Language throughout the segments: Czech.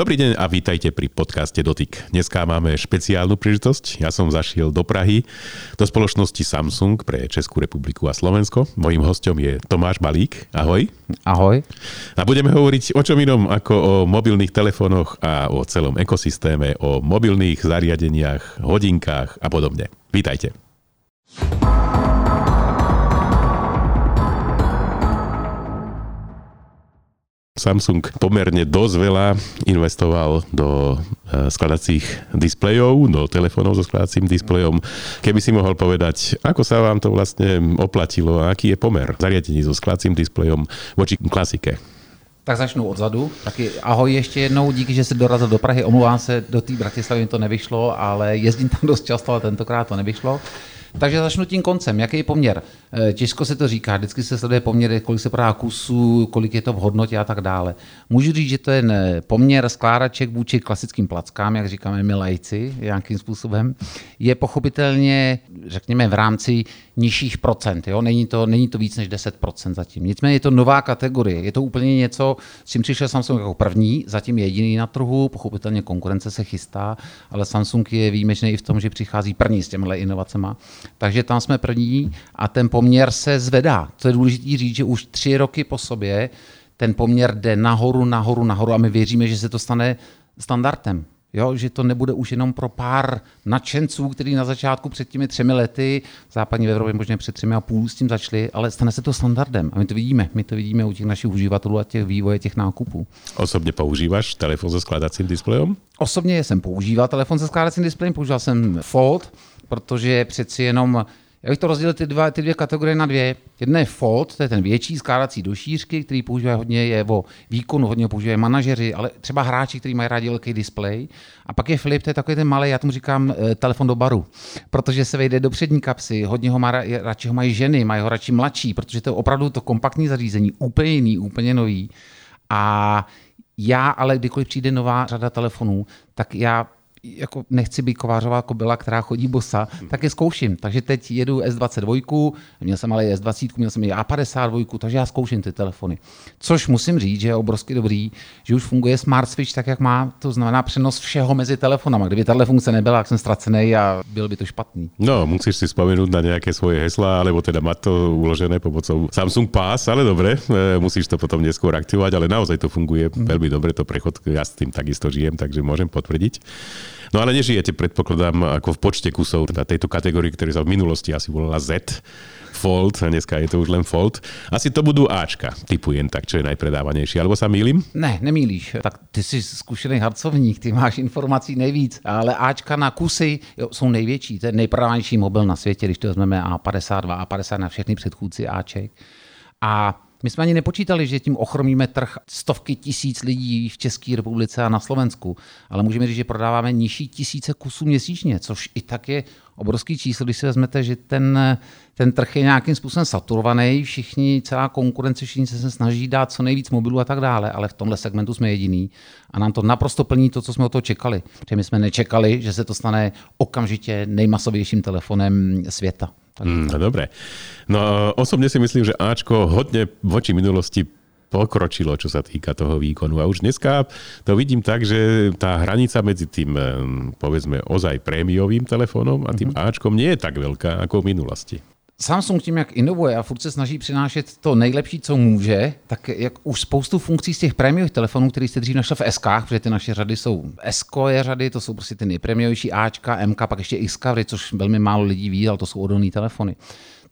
Dobrý deň a vítajte pri podcaste Dotyk. Dneska máme špeciálnu príležitosť. Ja som zašiel do Prahy, do spoločnosti Samsung pre Českú republiku a Slovensko. Mojím hostom je Tomáš Balík. Ahoj. Ahoj. A budeme hovoriť o čom inom ako o mobilných telefónoch a o celom ekosystéme, o mobilných zariadeniach, hodinkách a podobne. Vítajte. Samsung pomerne dosť veľa investoval do eh, skladacích displejov, do telefónov so skladacím displejom. Keby si mohol povedať, ako sa vám to vlastne oplatilo a aký je pomer zariadení so skladacím displejom voči klasike? Tak začnu odzadu. Taky ahoj ještě jednou, díky, že jsi dorazil do Prahy. Omlouvám se, do té Bratislavy to nevyšlo, ale jezdím tam dost často, ale tentokrát to nevyšlo. Takže začnu tím koncem. Jaký je poměr? Eh, těžko se to říká, vždycky se sleduje poměr, kolik se prodá kusů, kolik je to v hodnotě a tak dále. Můžu říct, že to je poměr skládaček vůči klasickým plackám, jak říkáme my lajci, nějakým způsobem, je pochopitelně, řekněme, v rámci nižších procent. Jo? Není, to, není to víc než 10% zatím. Nicméně je to nová kategorie. Je to úplně něco, s čím přišel Samsung jako první, zatím jediný na trhu, pochopitelně konkurence se chystá, ale Samsung je výjimečný i v tom, že přichází první s těmihle inovacemi. Takže tam jsme první a ten poměr se zvedá. To je důležité říct, že už tři roky po sobě ten poměr jde nahoru, nahoru, nahoru a my věříme, že se to stane standardem. Jo, že to nebude už jenom pro pár nadšenců, kteří na začátku před těmi třemi lety, v západní Evropě možná před třemi a půl s tím začali, ale stane se to standardem. A my to vidíme. My to vidíme u těch našich uživatelů a těch vývoje těch nákupů. Osobně používáš telefon se skládacím displejem? Osobně jsem používal telefon se skládacím displejem, používal jsem Fold, protože přeci jenom já bych to rozdělil ty, dva, ty dvě kategorie na dvě. Jedna je Fold, to je ten větší skládací do šířky, který používají hodně je o výkonu, hodně používají manažeři, ale třeba hráči, kteří mají rádi velký displej. A pak je Flip, to je takový ten malý, já tomu říkám e, telefon do baru, protože se vejde do přední kapsy, hodně ho má, radši ho mají ženy, mají ho radši mladší, protože to je opravdu to kompaktní zařízení, úplně jiný, úplně nový. A já ale kdykoliv přijde nová řada telefonů, tak já jako nechci být kovářová kobila, která chodí bosa, tak je zkouším. Takže teď jedu S22, měl jsem ale S20, měl jsem i A52, takže já zkouším ty telefony. Což musím říct, že je obrovsky dobrý, že už funguje Smart Switch tak, jak má, to znamená přenos všeho mezi telefonama. Kdyby tahle funkce nebyla, jak jsem ztracený a byl by to špatný. No, musíš si vzpomenout na nějaké svoje hesla, alebo teda mať to uložené pomocou Samsung Pass, ale dobre, e, musíš to potom neskôr aktivovat, ale naozaj to funguje mm. veľmi dobre, to prechod, ja s tým takisto žijem, takže môžem potvrdiť. No ale nežijete, predpokladám, ako v počte kusov na tejto kategórii, ktorý sa v minulosti asi volala Z. Fold, a dneska je to už len Fold. Asi to budú Ačka, typu jen tak, čo je najpredávanejší. Alebo sa mýlim? Ne, nemýlíš. Tak ty jsi zkušený harcovník, ty máš informací nejvíc, ale Ačka na kusy jo, jsou největší. To je nejprodávanější mobil na světě, když to vezmeme A52, A50 na všechny předchůdci Aček. A my jsme ani nepočítali, že tím ochromíme trh stovky tisíc lidí v České republice a na Slovensku, ale můžeme říct, že prodáváme nižší tisíce kusů měsíčně, což i tak je obrovský číslo, když si vezmete, že ten, ten trh je nějakým způsobem saturovaný, všichni, celá konkurence, všichni se snaží dát co nejvíc mobilů a tak dále, ale v tomhle segmentu jsme jediný a nám to naprosto plní to, co jsme o to čekali. Protože my jsme nečekali, že se to stane okamžitě nejmasovějším telefonem světa. Mm, no dobre. No osobne si myslím, že Ačko hodne voči minulosti pokročilo, čo sa týka toho výkonu. A už dneska to vidím tak, že tá hranica medzi tým, povedzme, ozaj prémiovým telefónom a tým mm-hmm. Ačkom nie je tak veľká ako v minulosti. Samsung tím, jak inovuje a furt se snaží přinášet to nejlepší, co může, tak jak už spoustu funkcí z těch prémiových telefonů, které jste dřív našel v SK, protože ty naše řady jsou S je řady, to jsou prostě ty nejprémiovější Ačka, MK, pak ještě X, což velmi málo lidí ví, ale to jsou odolné telefony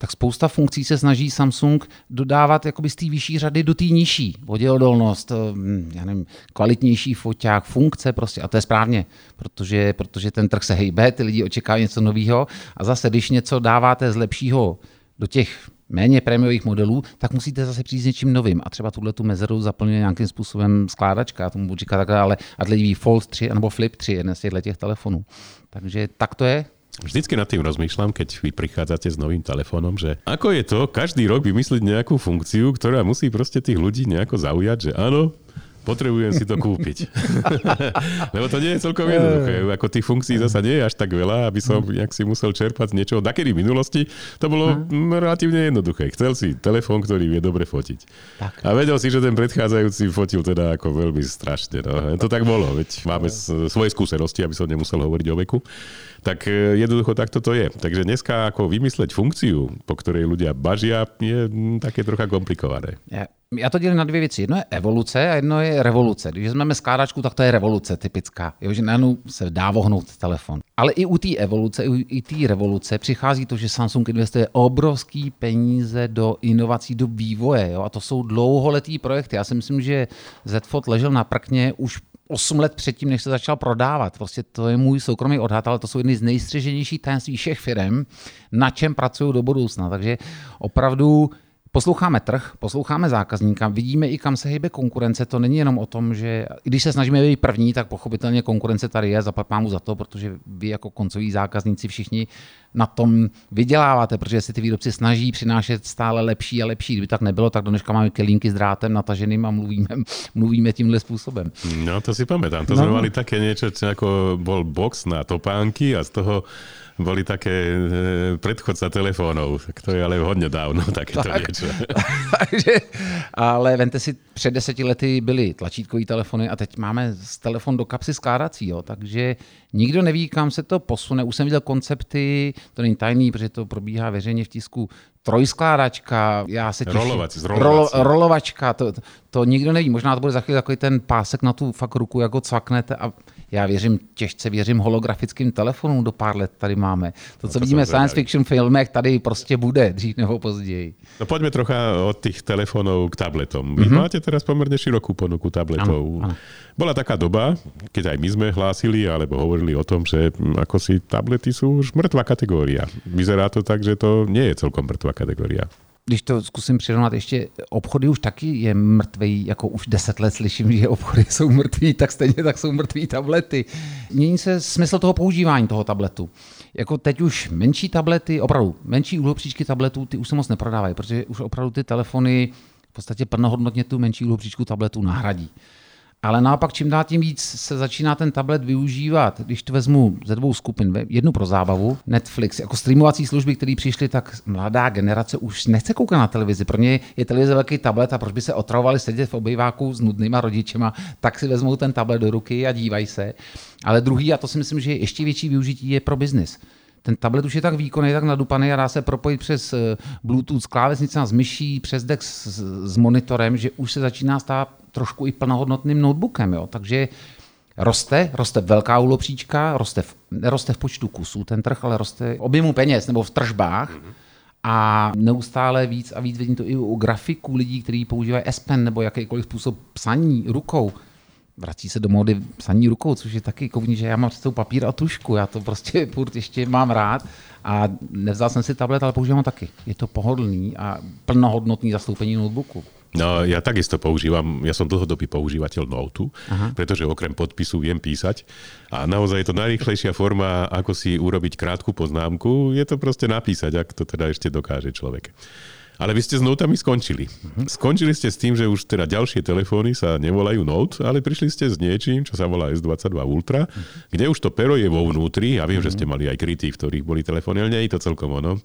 tak spousta funkcí se snaží Samsung dodávat jakoby z té vyšší řady do té nižší. Voděodolnost, hm, já nevím, kvalitnější foťák, funkce prostě. A to je správně, protože, protože ten trh se hejbe, ty lidi očekávají něco nového. A zase, když něco dáváte z lepšího do těch méně prémiových modelů, tak musíte zase přijít s něčím novým. A třeba tuhle tu mezeru zaplňuje nějakým způsobem skládačka, já tomu budu říkat takhle, ale a lidi Fold 3 nebo Flip 3, jeden z těchto těch telefonů. Takže tak to je. Vždycky nad tým rozmýšľam, keď vy prichádzate s novým telefónom, že ako je to každý rok vymysliť nejakú funkciu, ktorá musí proste tých ľudí nejako zaujať, že áno, potrebujem si to kúpiť. Lebo to nie je celkom jednoduché. Ako tých funkcií zasa nie je až tak veľa, aby som nejak si musel čerpať z niečoho. Nakedy v minulosti to bolo hm. relatívne jednoduché. Chcel si telefón, ktorý vie dobre fotiť. Tak. A vedel si, že ten predchádzajúci fotil teda ako veľmi strašne. No. To tak bolo, veď máme svoje skúsenosti, aby som nemusel hovoriť o veku. Tak e, jednoducho takto to je. Takže dneska ako vymysleť funkciu, po ktorej ľudia bažia, je také trocha komplikované. Ja, já to dělím na dvě věci. Jedno je evoluce a jedno je revoluce. Když vezmeme skládačku, tak to je revoluce typická. Jo, že najednou se dá vohnout telefon. Ale i u té evoluce, i té revoluce přichází to, že Samsung investuje obrovský peníze do inovací, do vývoje. Jo? A to jsou dlouholetý projekty. Já si myslím, že Z Fold ležel na prkně už 8 let předtím, než se začal prodávat. Prostě to je můj soukromý odhad, ale to jsou jedny z nejstřeženějších tajemství všech firm, na čem pracují do budoucna. Takže opravdu Posloucháme trh, posloucháme zákazníka, vidíme i kam se hýbe konkurence. To není jenom o tom, že když se snažíme být první, tak pochopitelně konkurence tady je, zaplat mu za to, protože vy jako koncoví zákazníci všichni na tom vyděláváte, protože si ty výrobci snaží přinášet stále lepší a lepší. Kdyby tak nebylo, tak do dneška máme kelínky s drátem nataženým a mluvíme, mluvíme tímhle způsobem. No to si pamätám. To no. sme mali také niečo, čo ako bol box na topánky a z toho boli také e, predchodca telefónov, tak to je ale hodně dávno takéto tak, niečo. takže, ale vente si, před deseti lety byly tlačítkové telefony a teď máme z telefon do kapsy skládací, jo, takže nikdo neví, kam se to posune. Už jsem viděl koncepty, to není tajný, protože to probíhá veřejně v tisku, trojskládačka, já se těším. Rolovací, rolo, rolovačka, to, to nikdo neví. Možná to bude za chvíli takový ten pásek na tu fakt ruku, jak ho cvaknete a já věřím, těžce věřím holografickým telefonům do pár let tady máme. To, co no to vidíme v science fiction filmech, tady prostě bude dřív nebo později. No pojďme trocha od těch telefonů k tabletom. Vy mm-hmm. máte teraz poměrně širokou ponuku tabletov. Ano, ano. Bola taká doba, keď aj my sme hlásili alebo hovorili o tom, že ako si tablety sú už mŕtva kategória. Vyzerá to tak, že to nie je celkom mŕtva kategória když to zkusím přirovnat, ještě obchody už taky je mrtvý, jako už deset let slyším, že obchody jsou mrtví, tak stejně tak jsou mrtví tablety. Mění se smysl toho používání toho tabletu. Jako teď už menší tablety, opravdu menší úhlopříčky tabletů, ty už se moc neprodávají, protože už opravdu ty telefony v podstatě plnohodnotně tu menší úhlopříčku tabletu nahradí. Ale naopak čím dál tím víc se začíná ten tablet využívat, když to vezmu ze dvou skupin, jednu pro zábavu, Netflix, jako streamovací služby, které přišly, tak mladá generace už nechce koukat na televizi. Pro ně je televize velký tablet a proč by se otravovali sedět v obejváku s nudnýma rodičema, tak si vezmou ten tablet do ruky a dívají se. Ale druhý, a to si myslím, že je ještě větší využití, je pro biznis ten tablet už je tak výkonný, tak nadupaný a dá se propojit přes eh, Bluetooth s klávesnicem, s myší, přes DeX s, s monitorem, že už se začíná stát trošku i plnohodnotným notebookem. Jo? Takže roste, roste velká úlopříčka, roste v, neroste v počtu kusů ten trh, ale roste objemu peněz nebo v tržbách. Mm-hmm. A neustále víc a víc vidím to i u grafiků lidí, kteří používají S Pen nebo jakýkoliv způsob psaní rukou vrací se do módy psaní rukou, což je taky kovní, že já mám před papír a tušku, já to prostě furt ještě mám rád a nevzal jsem si tablet, ale používám ho taky. Je to pohodlný a plnohodnotný zastoupení notebooku. No, ja takisto používam, ja som dlhodobý používateľ Note, Aha. pretože okrem podpisu viem písať a naozaj je to najrýchlejšia forma, ako si urobiť krátku poznámku, je to proste napísať, ak to teda ešte dokáže človek. Ale vy ste s Notami skončili. Uh-huh. Skončili ste s tým, že už teda ďalšie telefóny sa nevolajú Note, ale prišli ste s niečím, čo sa volá S22 Ultra, uh-huh. kde už to pero je vo vnútri. Ja viem, uh-huh. že ste mali aj krytý, v ktorých boli telefóny, ale nie je to celkom ono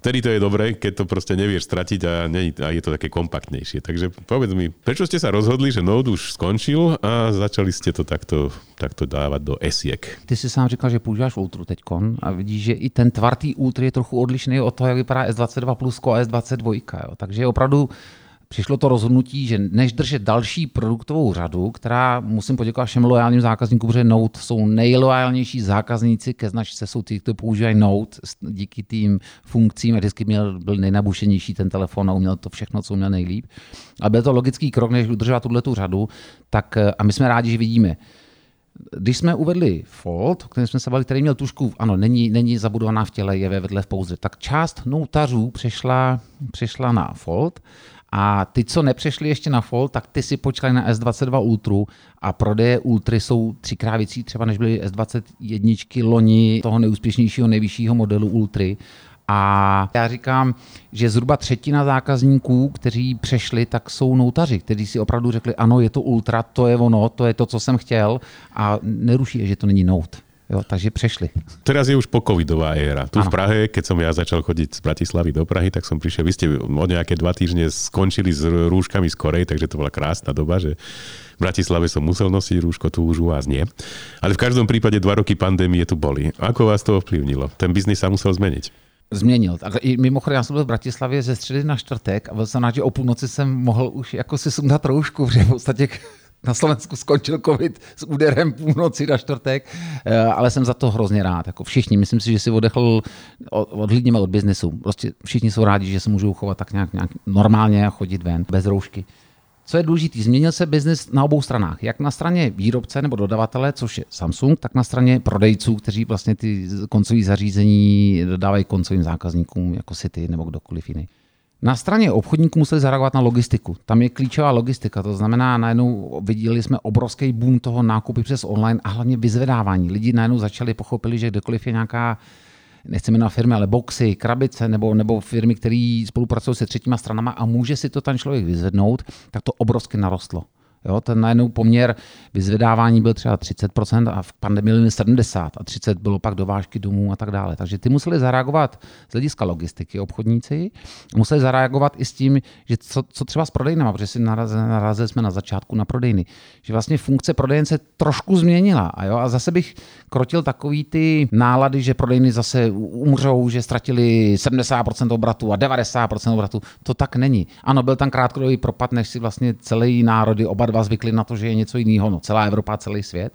vtedy to je dobré, keď to proste nevieš stratiť a, nie, a je to také kompaktnejšie. Takže povedz mi, prečo ste sa rozhodli, že Node už skončil a začali ste to takto, takto dávať do esiek? Ty si sám říkal, že používáš Ultru teďkon a vidíš, že i ten tvartý Ultra je trochu odlišný od toho, jak vypadá S22 Plus a S22. Jo. Takže opravdu přišlo to rozhodnutí, že než držet další produktovou řadu, která musím poděkovat všem loajálním zákazníkům, protože Note jsou nejloajálnější zákazníci ke značce, jsou ty, kdo používají Note. Díky tým funkcím a vždycky měl, byl nejnabušenější ten telefon a uměl to všechno, co uměl nejlíp. A byl to logický krok, než udržovat tuhle tu řadu, tak a my jsme rádi, že vidíme, když jsme uvedli Fold, o kterém jsme se bavili, který měl tušku, ano, není, není zabudovaná v těle, je ve vedle v pouze, tak část noutařů přešla, přešla na Fold a ty, co nepřešli ještě na Fold, tak ty si počkali na S22 Ultra a prodeje Ultry jsou třikrát větší třeba než byly S21 loni toho nejúspěšnějšího, nejvyššího modelu Ultry. A já říkám, že zhruba třetina zákazníků, kteří přešli, tak jsou noutaři, kteří si opravdu řekli, ano, je to ultra, to je ono, to je to, co jsem chtěl a neruší je, že to není note. Jo, takže přešli. Teraz je už po covidová éra. Tu ano. v Prahe, keď som ja začal chodiť z Bratislavy do Prahy, tak som prišiel, vy ste o nejaké dva týždne skončili s rúškami skorej, takže to bola krásna doba, že v Bratislave som musel nosiť rúško, tu už u vás nie. Ale v každom prípade dva roky pandémie tu boli. Ako vás to ovplyvnilo? Ten biznis sa musel zmeniť. Změnil. A i mimochodem, já jsem byl v Bratislavě ze středy na čtvrtek a byl jsem rád, že o půlnoci jsem mohl už jako si sundat roušku, protože v podstatě na Slovensku skončil covid s úderem půlnoci na čtvrtek, eh, ale jsem za to hrozně rád. Jako všichni, myslím si, že si odechl, odhlídněme od biznesu. Prostě všichni jsou rádi, že se můžou chovat tak nějak, nějak normálně a chodit ven, bez roušky. Co je důležité, změnil se biznis na obou stranách. Jak na straně výrobce nebo dodavatele, což je Samsung, tak na straně prodejců, kteří vlastně ty koncové zařízení dodávají koncovým zákazníkům, jako City nebo kdokoliv jiný. Na straně obchodníků museli zareagovat na logistiku. Tam je klíčová logistika, to znamená, najednou viděli jsme obrovský boom toho nákupy přes online a hlavně vyzvedávání. Lidi najednou začali pochopili, že kdekoliv je nějaká nechceme na firmy, ale boxy, krabice nebo, nebo firmy, které spolupracují se třetíma stranama a může si to ten člověk vyzvednout, tak to obrovsky narostlo. Jo, ten najednou poměr vyzvedávání byl třeba 30% a v pandemii byl 70% a 30% bylo pak dovážky domů a tak dále. Takže ty museli zareagovat z hlediska logistiky obchodníci, museli zareagovat i s tím, že co, co třeba s prodejnama, protože si narazili, narazili jsme na začátku na prodejny, že vlastně funkce prodejny se trošku změnila a, jo, a zase bych krotil takový ty nálady, že prodejny zase umřou, že ztratili 70% obratu a 90% obratu. To tak není. Ano, byl tam krátkodobý propad, než si vlastně celý národy oba dva zvykli na to, že je něco jiného, no celá Evropa, celý svět.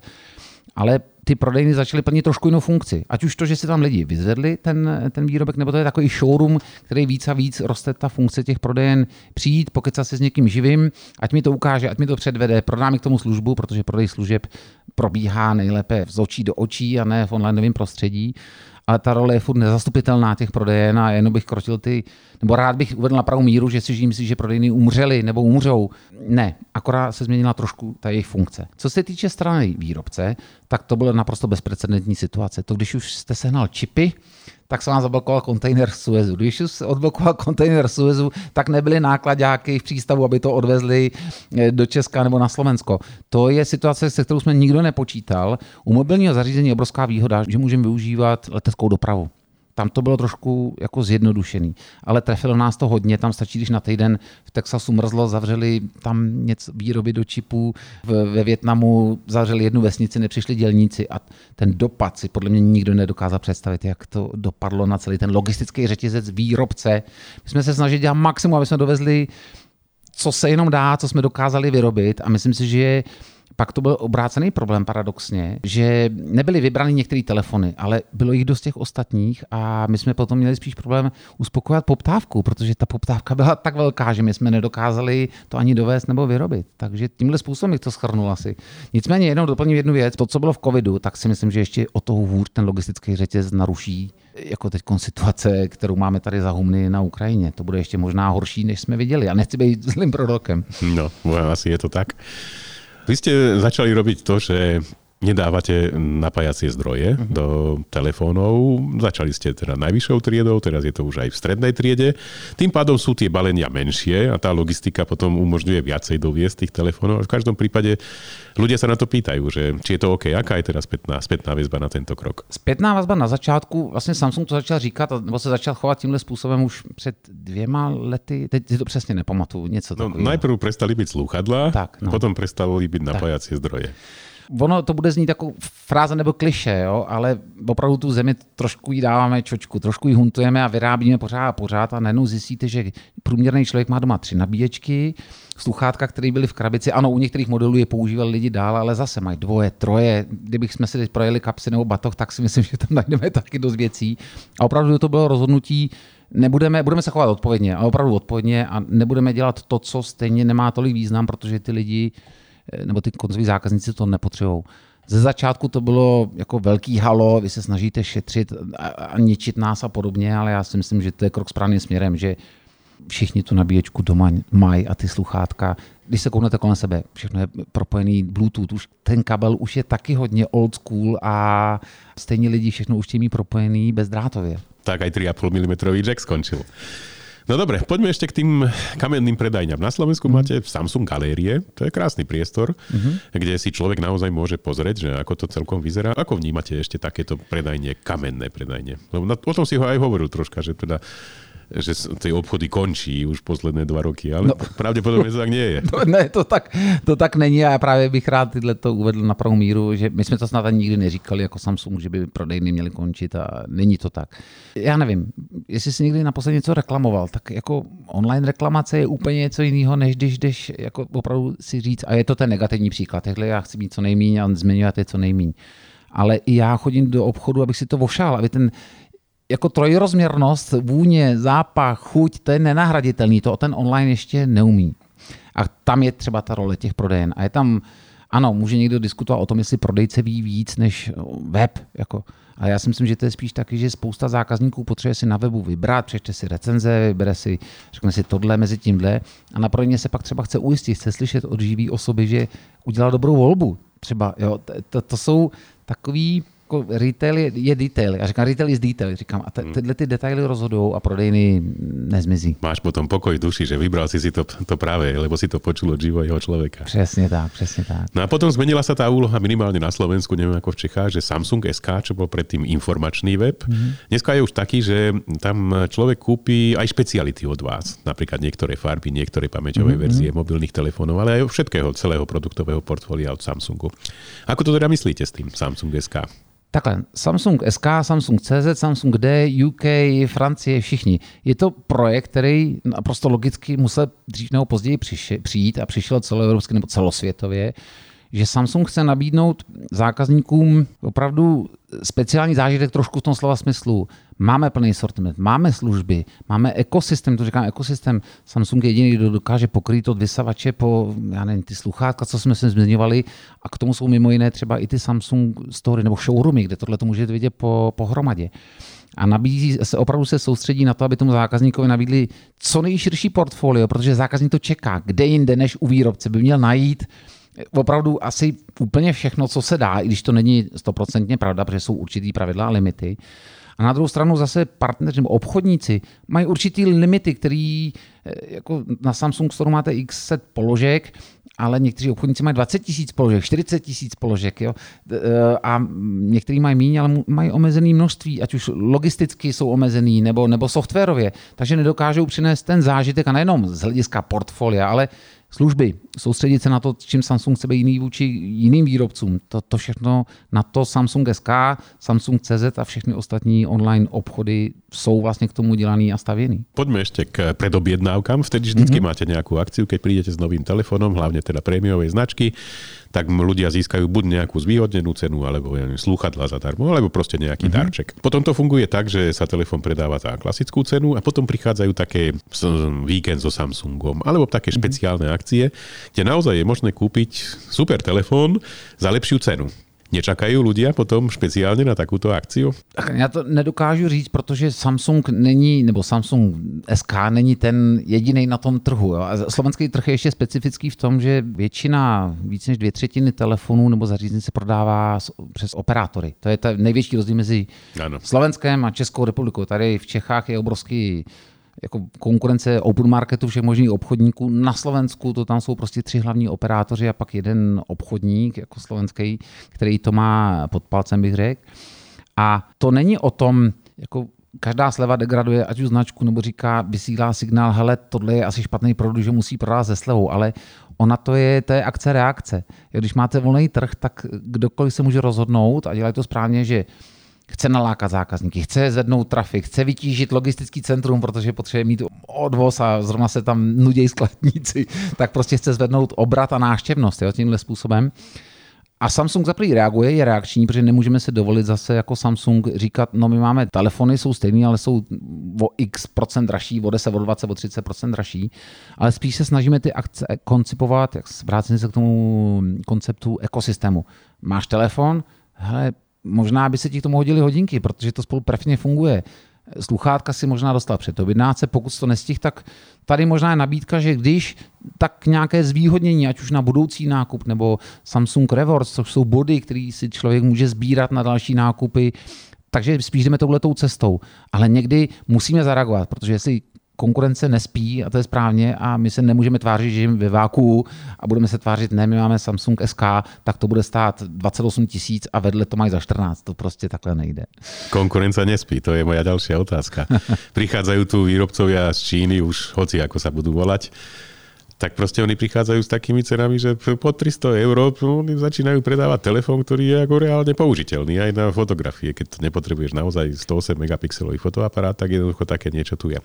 Ale ty prodejny začaly plnit trošku jinou funkci. Ať už to, že si tam lidi vyzvedli ten, ten výrobek, nebo to je takový showroom, který víc a víc roste ta funkce těch prodejen, přijít, pokecat se s někým živým, ať mi to ukáže, ať mi to předvede, prodá mi k tomu službu, protože prodej služeb probíhá nejlépe z očí do očí a ne v onlineovém prostředí ale ta role je furt nezastupitelná těch prodejen a jenom bych krotil ty, nebo rád bych uvedl na pravou míru, že si myslím, že prodejny umřeli nebo umřou. Ne, akorát se změnila trošku ta jejich funkce. Co se týče strany výrobce, tak to byla naprosto bezprecedentní situace. To, když už jste sehnal čipy, tak se vám zablokoval kontejner z Suezu. Když se odblokoval kontejner z Suezu, tak nebyly nákladáky v přístavu, aby to odvezli eh, do Česka nebo na Slovensko. To je situace, se kterou jsme nikdo nepočítal. U mobilního zařízení je obrovská výhoda, že můžeme využívat leteckou dopravu. Tam to bylo trošku jako zjednodušený, ale trefilo nás to hodně. Tam stačí, když na týden v Texasu mrzlo, zavřeli tam něco výroby do čipů, ve Větnamu zavřeli jednu vesnici, nepřišli dělníci a ten dopad si podle mě nikdo nedokázal představit, jak to dopadlo na celý ten logistický řetězec výrobce. My jsme se snažili dělat maximum, aby jsme dovezli co se jenom dá, co jsme dokázali vyrobit a myslím si, že pak to byl obrácený problém paradoxně, že nebyly vybrány některé telefony, ale bylo jich dost těch ostatních a my jsme potom měli spíš problém uspokojovat poptávku, protože ta poptávka byla tak velká, že my jsme nedokázali to ani dovést nebo vyrobit. Takže tímhle způsobem bych to schrnul asi. Nicméně jenom doplním jednu věc. To, co bylo v covidu, tak si myslím, že ještě o toho hůř ten logistický řetěz naruší jako teď situace, kterou máme tady za humny na Ukrajině. To bude ještě možná horší, než jsme viděli. A nechci být zlým prorokem. No, asi je to tak. Vy ste začali robiť to, že nedávate napájacie zdroje uh-huh. do telefónov. Začali ste teda najvyššou triedou, teraz je to už aj v strednej triede. Tým pádom sú tie balenia menšie a tá logistika potom umožňuje viacej doviesť tých telefónov. V každom prípade ľudia sa na to pýtajú, že či je to OK. Aká je teda spätná, spätná väzba na tento krok? Spätná vazba na začátku, vlastně Samsung to začal říkat, nebo se začal chovat tímhle způsobem už před dvěma lety, teď si to přesně nepamatuju, něco no, Najprv prestali byť slúchadla, tak, no. potom prestali byť napájacie zdroje ono to bude znít jako fráze nebo kliše, jo, ale opravdu tu zemi trošku jí dáváme čočku, trošku ji huntujeme a vyrábíme pořád a pořád a najednou zjistíte, že průměrný člověk má doma tři nabíječky, sluchátka, které byly v krabici. Ano, u některých modelů je používali lidi dál, ale zase mají dvoje, troje. Kdybych jsme si teď projeli kapsy nebo batoh, tak si myslím, že tam najdeme taky dost věcí. A opravdu to bylo rozhodnutí, nebudeme, budeme se chovat odpovědně, ale opravdu odpovědně a nebudeme dělat to, co stejně nemá tolik význam, protože ty lidi nebo ty koncoví zákazníci to nepotřebují. Ze začátku to bylo jako velký halo, vy se snažíte šetřit a, ničit nás a podobně, ale já si myslím, že to je krok správným směrem, že všichni tu nabíječku doma mají a ty sluchátka. Když se kouknete kolem sebe, všechno je propojený Bluetooth, už ten kabel už je taky hodně old school a stejně lidi všechno už tím propojený bezdrátově. Tak aj 3,5 mm jack skončil. No dobre, poďme ešte k tým kamenným predajňam. Na Slovensku mm. máte Samsung Galérie, to je krásny priestor, mm-hmm. kde si človek naozaj môže pozrieť, že ako to celkom vyzerá. Ako vnímate ešte takéto predajne, kamenné predajne? Lebo o tom si ho aj hovoril troška, že teda že tie obchody končí už posledné dva roky, ale no. pravděpodobně to tak nie je. No, ne, to tak, to tak není a já právě bych rád tyhle to uvedl na pravou míru, že my jsme to snad ani nikdy neříkali jako Samsung, že by prodejny měly končit a není to tak. Já nevím, jestli si někdy naposledy něco reklamoval, tak jako online reklamace je úplně něco jiného, než když jdeš jako opravdu si říct, a je to ten negativní příklad, takhle já chci mít co nejméně a zmiňovat je co nejméně. Ale i já chodím do obchodu, abych si to vošal, aby ten jako trojrozměrnost, vůně, zápach, chuť, to je nenahraditelný, to ten online ještě neumí. A tam je třeba ta role těch prodejen. A je tam, ano, může někdo diskutovat o tom, jestli prodejce ví víc než web. Jako. A já si myslím, že to je spíš taky, že spousta zákazníků potřebuje si na webu vybrat, přečte si recenze, vybere si, řekne si tohle mezi tímhle a na prodejně se pak třeba chce ujistit, chce slyšet od živý osoby, že udělal dobrou volbu. Třeba, jo, to, to, to jsou takový jako retail je, je detail. Já říkám, retail is detail. Říkám, a te, hmm. tyhle ty detaily rozhodují a prodejny nezmizí. Máš potom pokoj duši, že vybral si si to, to práve, lebo si to počul od živého človeka. Přesně tak, přesně tak. No a potom zmenila sa tá úloha minimálne na Slovensku, neviem ako v Čechách, že Samsung SK, čo bol predtým informačný web, mm-hmm. dneska je už taký, že tam človek kúpi aj špeciality od vás. Napríklad niektoré farby, niektoré pamäťové mm-hmm. verzie mobilných telefónov, ale aj všetkého celého produktového portfólia od Samsungu. Ako to teda myslíte s tým Samsung SK? Takhle, Samsung SK, Samsung CZ, Samsung D, UK, Francie, všichni. Je to projekt, který naprosto logicky musel dřív nebo později přijít a přišel celoevropsky nebo celosvětově že Samsung chce nabídnout zákazníkům opravdu speciální zážitek trošku v tom slova smyslu. Máme plný sortiment, máme služby, máme ekosystém, to říkám ekosystém. Samsung je jediný, kdo dokáže pokrýt od vysavače po, já nevím, ty sluchátka, co jsme se zmiňovali, a k tomu jsou mimo jiné třeba i ty Samsung Story nebo showroomy, kde tohle to můžete vidět po, pohromadě. A nabízí, se opravdu se soustředí na to, aby tomu zákazníkovi nabídli co nejširší portfolio, protože zákazník to čeká. Kde jinde než u výrobce by měl najít opravdu asi úplně všechno, co se dá, i když to není stoprocentně pravda, protože jsou určitý pravidla a limity. A na druhou stranu zase partneři nebo obchodníci mají určitý limity, který eh, jako na Samsung Store máte x set položek, ale někteří obchodníci mají 20 tisíc položek, 40 tisíc položek jo? Eh, a někteří mají méně, ale mají omezené množství, ať už logisticky jsou omezený nebo, nebo softwarově, takže nedokážou přinést ten zážitek a nejenom z hlediska portfolia, ale služby, soustředit se na to, čím Samsung chce být jiný vůči jiným výrobcům. To, to všechno na to Samsung SK, Samsung CZ a všechny ostatní online obchody jsou vlastně k tomu dělaný a stavěný. Pojďme ještě k predobjednávkám. Vtedy vždycky mm-hmm. máte nějakou akciu, keď prídete s novým telefonom, hlavně teda prémiovej značky tak ľudia získajú buď nejakú zvýhodnenú cenu, alebo ja neviem, slúchadla zadarmo, alebo proste nejaký mm-hmm. darček. Potom to funguje tak, že sa telefon predáva za klasickú cenu a potom prichádzajú také víkend so Samsungom, alebo také mm-hmm. špeciálne akcie, kde naozaj je možné kúpiť super telefón za lepšiu cenu. Nečakají ľudia potom speciálně na takovou akciu? Já to nedokážu říct, protože Samsung není, nebo Samsung SK není ten jediný na tom trhu. Jo. A slovenský trh je ještě specifický v tom, že většina, víc než dvě třetiny telefonů nebo zařízení se prodává přes operátory. To je ten největší rozdíl mezi ano. Slovenskem a Českou republikou. Tady v Čechách je obrovský jako konkurence open marketu všech možných obchodníků. Na Slovensku to tam jsou prostě tři hlavní operátoři a pak jeden obchodník jako slovenský, který to má pod palcem, bych řekl. A to není o tom, jako každá sleva degraduje ať už značku, nebo říká, vysílá signál, hele, tohle je asi špatný produkt, že musí prodávat se slevou, ale ona to je, to je akce reakce. Když máte volný trh, tak kdokoliv se může rozhodnout a dělat to správně, že chce nalákat zákazníky, chce zvednout trafik, chce vytížit logistický centrum, protože potřebuje mít odvoz a zrovna se tam nudějí skladníci, tak prostě chce zvednout obrat a náštěvnost jo, tímhle způsobem. A Samsung za reaguje, je reakční, protože nemůžeme se dovolit zase jako Samsung říkat, no my máme telefony, jsou stejné, ale jsou o x procent dražší, o 10, o 20, o 30 procent dražší, ale spíš se snažíme ty akce koncipovat, jak vrátím se k tomu konceptu ekosystému. Máš telefon, hele, možná by se ti k tomu hodili hodinky, protože to spolu perfektně funguje. Sluchátka si možná dostal před objednáce, pokud to nestih, tak tady možná je nabídka, že když tak nějaké zvýhodnění, ať už na budoucí nákup nebo Samsung Rewards, což jsou body, které si člověk může sbírat na další nákupy, takže spíš jdeme touhletou cestou. Ale někdy musíme zareagovat, protože jestli konkurence nespí a to je správně a my se nemůžeme tvářit, že jim ve váku a budeme se tvářit, ne, my máme Samsung SK, tak to bude stát 28 tisíc a vedle to mají za 14. To prostě takhle nejde. Konkurence nespí, to je moja ďalšia otázka. Prichádzajú tu výrobcovia z Číny, už hoci ako sa budú volať, tak proste oni prichádzajú s takými cenami, že po 300 eur oni začínajú predávať telefón, ktorý je ako reálne použiteľný aj na fotografie. Keď to nepotrebuješ naozaj 108 megapixelový fotoaparát, tak jednoducho také niečo tu je.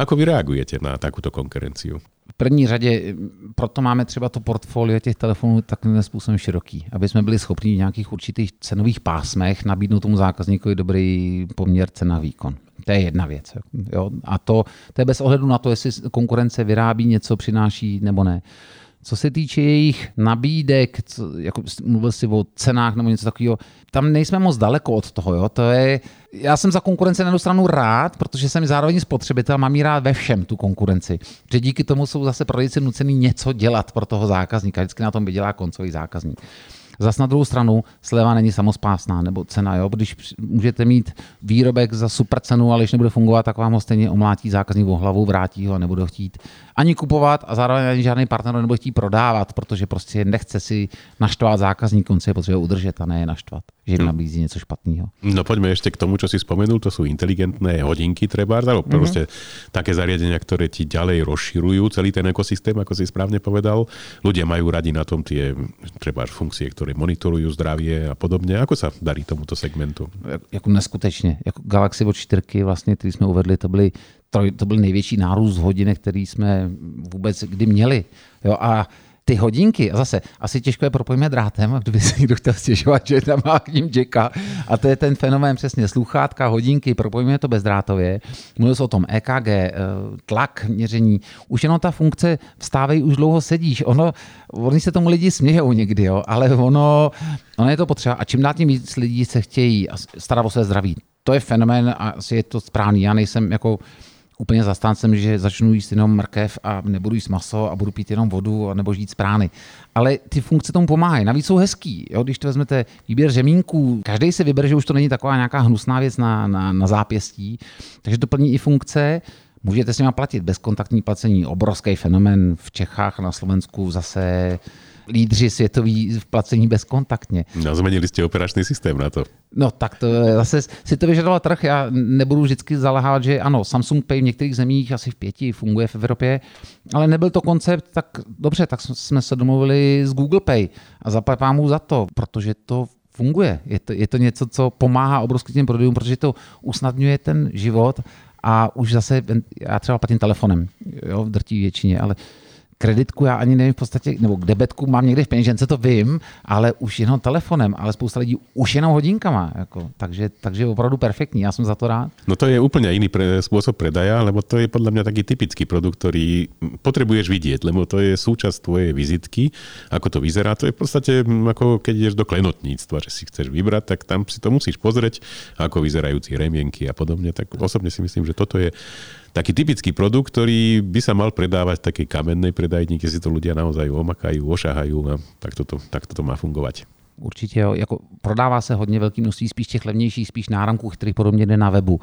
Ako vy reagujete na takúto konkurenciu? První řadě, proto máme třeba to portfolio těch telefonů takovým způsobem široký, aby jsme byli schopni v nějakých určitých cenových pásmech nabídnout tomu zákazníkovi dobrý poměr cena výkon. To je jedna věc. Jo? A to, to je bez ohledu na to, jestli konkurence vyrábí něco, přináší nebo ne. Co se týče jejich nabídek, co, jako mluvil jsi o cenách nebo něco takového, tam nejsme moc daleko od toho. Jo? To je, já jsem za konkurenci na jednu stranu rád, protože jsem zároveň spotřebitel, mám jí rád ve všem tu konkurenci. Že díky tomu jsou zase prodejci nucený něco dělat pro toho zákazníka. Vždycky na tom vydělá koncový zákazník. Zas na druhou stranu sleva není samospásná, nebo cena. Jo? Když můžete mít výrobek za super cenu, ale když nebude fungovat, tak vám ho stejně omlátí zákazník o hlavu, vrátí ho a nebude chtít ani kupovat a zároveň ani žádný partner nebude chtít prodávat, protože prostě nechce si naštvat zákazník, on si je potřebuje udržet a ne je naštvat, že jim hm. nabízí něco špatného. No poďme ešte k tomu, čo si spomenul, to sú inteligentné hodinky treba, alebo mm-hmm. proste také zariadenia, ktoré ti ďalej rozširujú celý ten ekosystém, ako si správne povedal. Ľudia majú radi na tom tie treba funkcie, ktoré monitorujú zdravie a podobne. Ako sa darí tomuto segmentu? Jako neskutečně. Jako Galaxy Watch 4, vlastně, který jsme uvedli, to byly to, to byl největší nárůst hodinek, který jsme vůbec kdy měli. Jo, a ty hodinky, a zase asi těžko je propojíme drátem, kdyby se někdo chtěl stěžovat, že tam má k ním jacka. A to je ten fenomén přesně, sluchátka, hodinky, propojíme to bezdrátově. Mluvil jsi o tom EKG, eh, tlak, měření. Už jenom ta funkce vstávej, už dlouho sedíš. Ono, oni se tomu lidi smějou někdy, jo, ale ono, ono je to potřeba. A čím dál tím víc lidí se chtějí starat o své zdraví. To je fenomén a asi je to správný. Já nejsem jako úplně zastáncem, že začnu jíst jenom mrkev a nebudu jíst maso a budu pít jenom vodu nebo žít z prány. Ale ty funkce tomu pomáhají. Navíc jsou hezký. Jo? Když to vezmete výběr řemínků, každý si vybere, že už to není taková nějaká hnusná věc na, na, na zápěstí, takže to plní i funkce. Můžete s nimi platit bezkontaktní placení, obrovský fenomén v Čechách na Slovensku zase lídři světoví v placení bezkontaktně. No, změnili jste operační systém na to. No tak to zase si to vyžadoval trh. Já nebudu vždycky zalahávat, že ano, Samsung Pay v některých zemích, asi v pěti, funguje v Evropě, ale nebyl to koncept, tak dobře, tak jsme se domluvili s Google Pay a zaplatím mu za to, protože to funguje. Je to, je to něco, co pomáhá obrovským těm prodejům, protože to usnadňuje ten život a už zase, já třeba platím telefonem, jo, v drtí většině, ale kreditku já ani nevím v podstatě, nebo k debetku mám někde v peněžence, to vím, ale už jenom telefonem, ale spousta lidí už jenom hodinkama. Jako, takže, takže opravdu perfektní, já jsem za to rád. No to je úplně jiný pre, spôsob predaja, lebo to je podľa mňa taký typický produkt, ktorý potrebuješ vidieť, lebo to je súčasť tvojej vizitky, ako to vyzerá. To je v podstate ako keď ideš do klenotníctva, že si chceš vybrať, tak tam si to musíš pozrieť, ako vyzerajú remienky a podobne. Tak osobne si myslím, že toto je taký typický produkt, ktorý by sa mal predávať v takej kamennej predajni, kde si to ľudia naozaj omakajú, ošahajú a tak toto, tak toto má fungovat. Určitě jo. Jako prodává se hodně velký množství spíš těch levnějších, spíš náramků, který podobně jde na webu.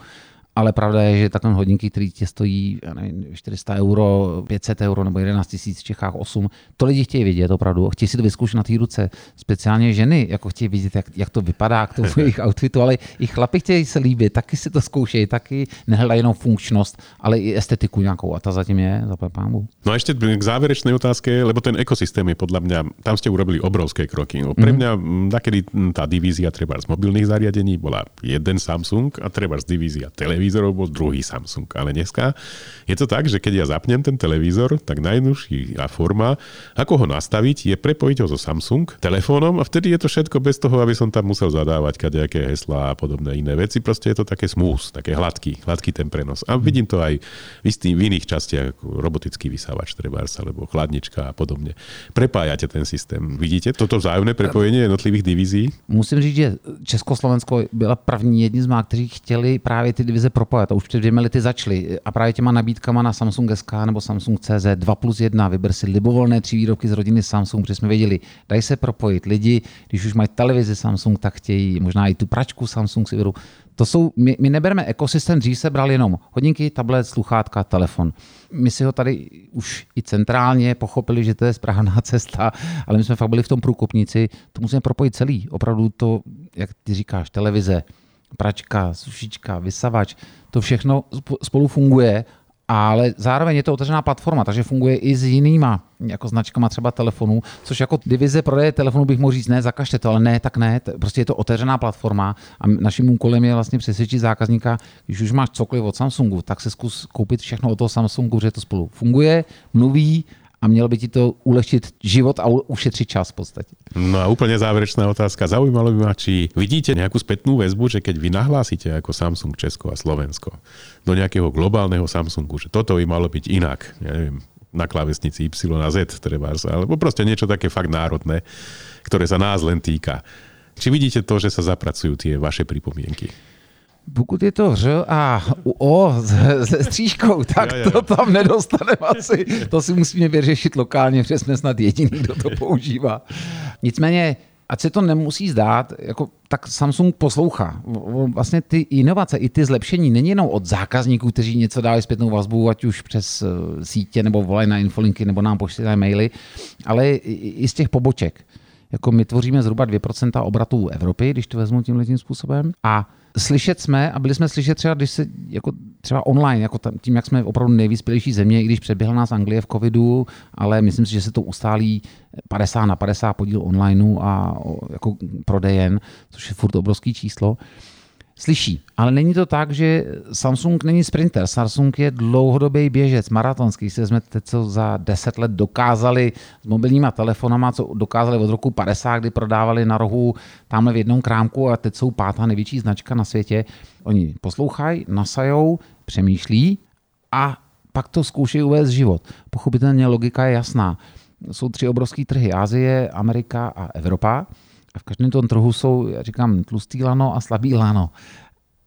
Ale pravda je, že takové hodinky, které tě stojí nevím, 400 euro, 500 euro nebo 11 tisíc v Čechách 8, to lidi chtějí vidět opravdu. Chtějí si to vyzkoušet na té ruce. Speciálně ženy, jako chtějí vidět, jak, jak to vypadá k tomu jejich outfitu, ale i chlapi chtějí se líbit, taky si to zkoušejí, taky nehledají jenom funkčnost, ale i estetiku nějakou. A ta zatím je, za pámu. No a ještě k závěrečné otázce, lebo ten ekosystém je podle mě, tam jste urobili obrovské kroky. No, pre mm. takedy tá divízia treba z mobilných zariadení bola jeden Samsung a treba z divízia televízie televízorov bol druhý Samsung. Ale dneska je to tak, že keď ja zapnem ten televízor, tak najjednoduchšia forma, ako ho nastaviť, je prepojiť ho so Samsung telefónom a vtedy je to všetko bez toho, aby som tam musel zadávať kadejaké heslá a podobné iné veci. Proste je to také smooth, také hladký, hladký ten prenos. A vidím to aj v, istý, v iných častiach, ako robotický vysávač trebárs, alebo chladnička a podobne. Prepájate ten systém. Vidíte toto vzájemné prepojenie jednotlivých divízií? Musím říct, že Československo byla první jedni z má, kteří chtěli právě ty divize propojovat. A už před dvěmi lety začaly. A právě těma nabídkama na Samsung SK nebo Samsung CZ 2 plus 1, vyber si libovolné tři výrobky z rodiny Samsung, protože jsme věděli, dají se propojit. Lidi, když už mají televizi Samsung, tak chtějí možná i tu pračku Samsung si vyberou. To jsou, my, my nebereme ekosystém, dřív se bral jenom hodinky, tablet, sluchátka, telefon. My si ho tady už i centrálně pochopili, že to je správná cesta, ale my jsme fakt byli v tom průkopnici, to musíme propojit celý. Opravdu to, jak ty říkáš, televize, pračka, sušička, vysavač, to všechno spolu funguje ale zároveň je to otevřená platforma, takže funguje i s jinýma jako značkama třeba telefonů, což jako divize prodeje telefonu bych mohl říct, ne, zakažte to, ale ne, tak ne, prostě je to otevřená platforma a naším úkolem je vlastně přesvědčit zákazníka, když už máš cokoliv od Samsungu, tak se zkus koupit všechno od toho Samsungu, že to spolu funguje, mluví, a mělo by ti to ulehčit život a ušetřit čas v podstatě. No a úplně závěrečná otázka. Zaujímalo by ma, či vidíte nějakou zpětnou väzbu, že keď vy nahlásíte jako Samsung Česko a Slovensko do nějakého globálneho Samsungu, že toto by malo byť inak, ja neviem, na klávesnici Y a Z treba, alebo proste niečo také fakt národné, ktoré sa nás len týka. Či vidíte to, že sa zapracujú tie vaše pripomienky? Pokud je to ř a o se střížkou, tak jo, jo. to tam nedostaneme asi. To si musíme vyřešit lokálně, protože jsme snad jediný, kdo to používá. Nicméně, ať se to nemusí zdát, jako, tak Samsung poslouchá. Vlastně ty inovace, i ty zlepšení není jenom od zákazníků, kteří něco dávají zpětnou vazbu, ať už přes eh, sítě, nebo volají na infolinky, nebo nám posílají maily, ale i z těch poboček. Jako my tvoříme zhruba 2% obratů Evropy, když to vezmu tímhle tím způsobem. A slyšet jsme a byli jsme slyšet třeba, když se jako třeba online, jako tím, jak jsme opravdu nejvyspělejší země, i když předběhla nás Anglie v covidu, ale myslím si, že se to ustálí 50 na 50 podíl onlineu a jako prodejen, což je furt obrovský číslo slyší. Ale není to tak, že Samsung není sprinter. Samsung je dlouhodobý běžec, maratonský. Si vezmete, co za 10 let dokázali s mobilníma telefonama, co dokázali od roku 50, kdy prodávali na rohu tamhle v jednom krámku a teď jsou pátá největší značka na světě. Oni poslouchají, nasajou, přemýšlí a pak to zkoušejí uvést život. Pochopitelně logika je jasná. Jsou tři obrovské trhy. Ázie, Amerika a Evropa. A v každém tom trhu jsou, já říkám, tlustý lano a slabý lano.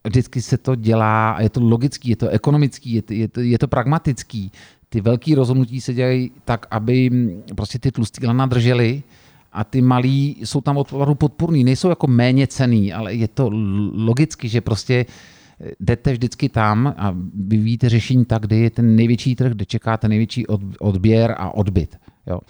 Vždycky se to dělá a je to logický, je to ekonomický, je to, je to, je to pragmatický. Ty velké rozhodnutí se dělají tak, aby prostě ty tlustý lana držely a ty malí jsou tam opravdu podporní. Nejsou jako méně cený, ale je to logicky, že prostě jdete vždycky tam a vyvíjíte řešení tak, kde je ten největší trh, kde čekáte největší odběr a odbyt. Jo.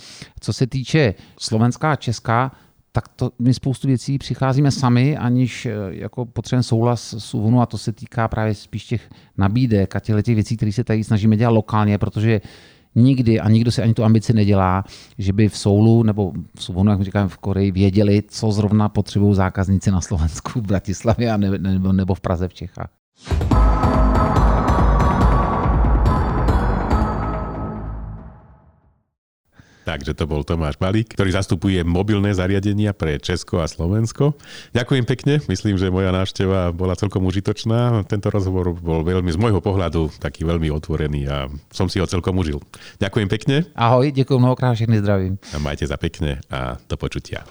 Co se týče Slovenská a Česká, tak to my spoustu věcí přicházíme sami, aniž eh, jako potřebujeme souhlas s a to se týká právě spíš těch nabídek a těch věcí, které se tady snažíme dělat lokálně, protože nikdy a nikdo si ani tu ambici nedělá, že by v Soulu nebo v Suvonu, jak říkáme v Koreji, věděli, co zrovna potřebují zákazníci na Slovensku, v Bratislavě a nebo, nebo v Praze v Čechách. Takže to bol Tomáš Balík, ktorý zastupuje mobilné zariadenia pre Česko a Slovensko. Ďakujem pekne, myslím, že moja návšteva bola celkom užitočná. Tento rozhovor bol veľmi z môjho pohľadu taký veľmi otvorený a som si ho celkom užil. Ďakujem pekne. Ahoj, ďakujem mnohokrát, všechny zdravím. A majte za pekne a do počutia.